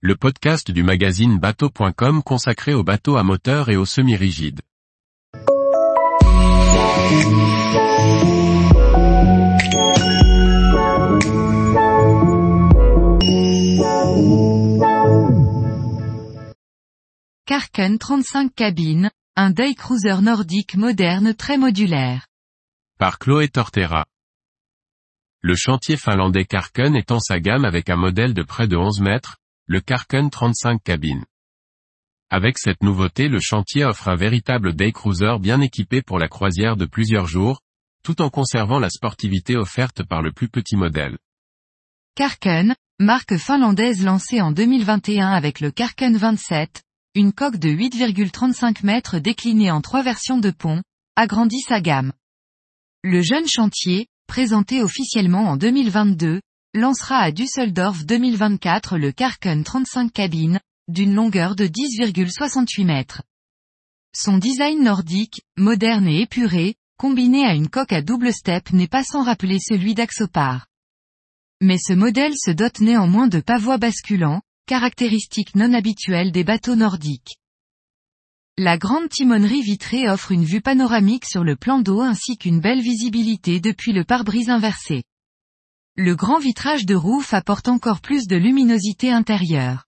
le podcast du magazine bateau.com consacré aux bateaux à moteur et aux semi-rigides. Karken 35 cabines, un day cruiser nordique moderne très modulaire. Par Chloé Tortera. Le chantier finlandais Karken étend sa gamme avec un modèle de près de 11 mètres, le Karken 35 cabines. Avec cette nouveauté le chantier offre un véritable day cruiser bien équipé pour la croisière de plusieurs jours, tout en conservant la sportivité offerte par le plus petit modèle. Karken, marque finlandaise lancée en 2021 avec le Karken 27, une coque de 8,35 mètres déclinée en trois versions de pont, agrandit sa gamme. Le jeune chantier, présenté officiellement en 2022, lancera à Düsseldorf 2024 le Karken 35 cabines, d'une longueur de 10,68 mètres. Son design nordique, moderne et épuré, combiné à une coque à double step n'est pas sans rappeler celui d'Axopar. Mais ce modèle se dote néanmoins de pavois basculants, caractéristique non habituelle des bateaux nordiques. La grande timonerie vitrée offre une vue panoramique sur le plan d'eau ainsi qu'une belle visibilité depuis le pare-brise inversé. Le grand vitrage de roof apporte encore plus de luminosité intérieure.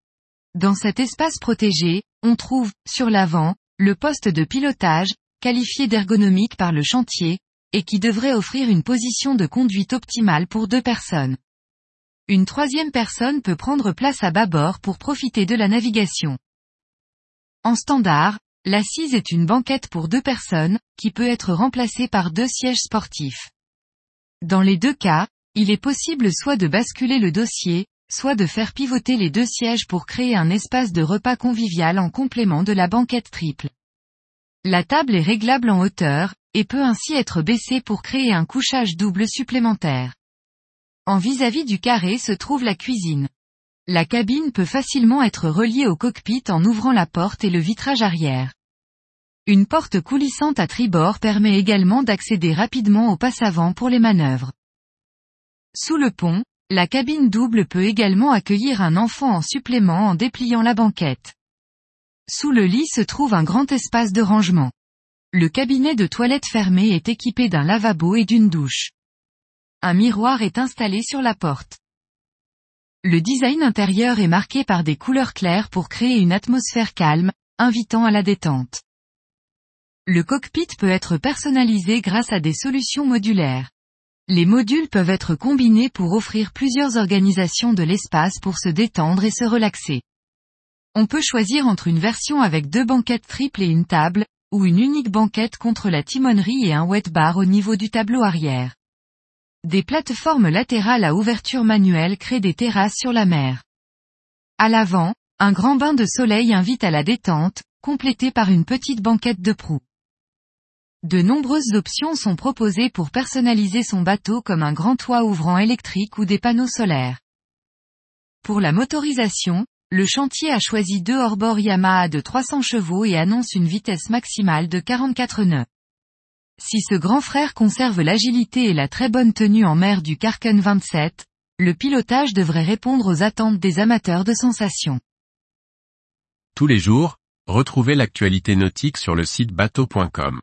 Dans cet espace protégé, on trouve, sur l'avant, le poste de pilotage, qualifié d'ergonomique par le chantier, et qui devrait offrir une position de conduite optimale pour deux personnes. Une troisième personne peut prendre place à bâbord pour profiter de la navigation. En standard, l'assise est une banquette pour deux personnes, qui peut être remplacée par deux sièges sportifs. Dans les deux cas, il est possible soit de basculer le dossier, soit de faire pivoter les deux sièges pour créer un espace de repas convivial en complément de la banquette triple. La table est réglable en hauteur, et peut ainsi être baissée pour créer un couchage double supplémentaire. En vis-à-vis -vis du carré se trouve la cuisine. La cabine peut facilement être reliée au cockpit en ouvrant la porte et le vitrage arrière. Une porte coulissante à tribord permet également d'accéder rapidement au passe-avant pour les manœuvres. Sous le pont, la cabine double peut également accueillir un enfant en supplément en dépliant la banquette. Sous le lit se trouve un grand espace de rangement. Le cabinet de toilette fermé est équipé d'un lavabo et d'une douche. Un miroir est installé sur la porte. Le design intérieur est marqué par des couleurs claires pour créer une atmosphère calme, invitant à la détente. Le cockpit peut être personnalisé grâce à des solutions modulaires. Les modules peuvent être combinés pour offrir plusieurs organisations de l'espace pour se détendre et se relaxer. On peut choisir entre une version avec deux banquettes triples et une table, ou une unique banquette contre la timonerie et un wet bar au niveau du tableau arrière. Des plateformes latérales à ouverture manuelle créent des terrasses sur la mer. À l'avant, un grand bain de soleil invite à la détente, complété par une petite banquette de proue. De nombreuses options sont proposées pour personnaliser son bateau comme un grand toit ouvrant électrique ou des panneaux solaires. Pour la motorisation, le chantier a choisi deux hors-bord Yamaha de 300 chevaux et annonce une vitesse maximale de 44 nœuds. Si ce grand frère conserve l'agilité et la très bonne tenue en mer du Karken 27, le pilotage devrait répondre aux attentes des amateurs de sensations. Tous les jours, retrouvez l'actualité nautique sur le site bateau.com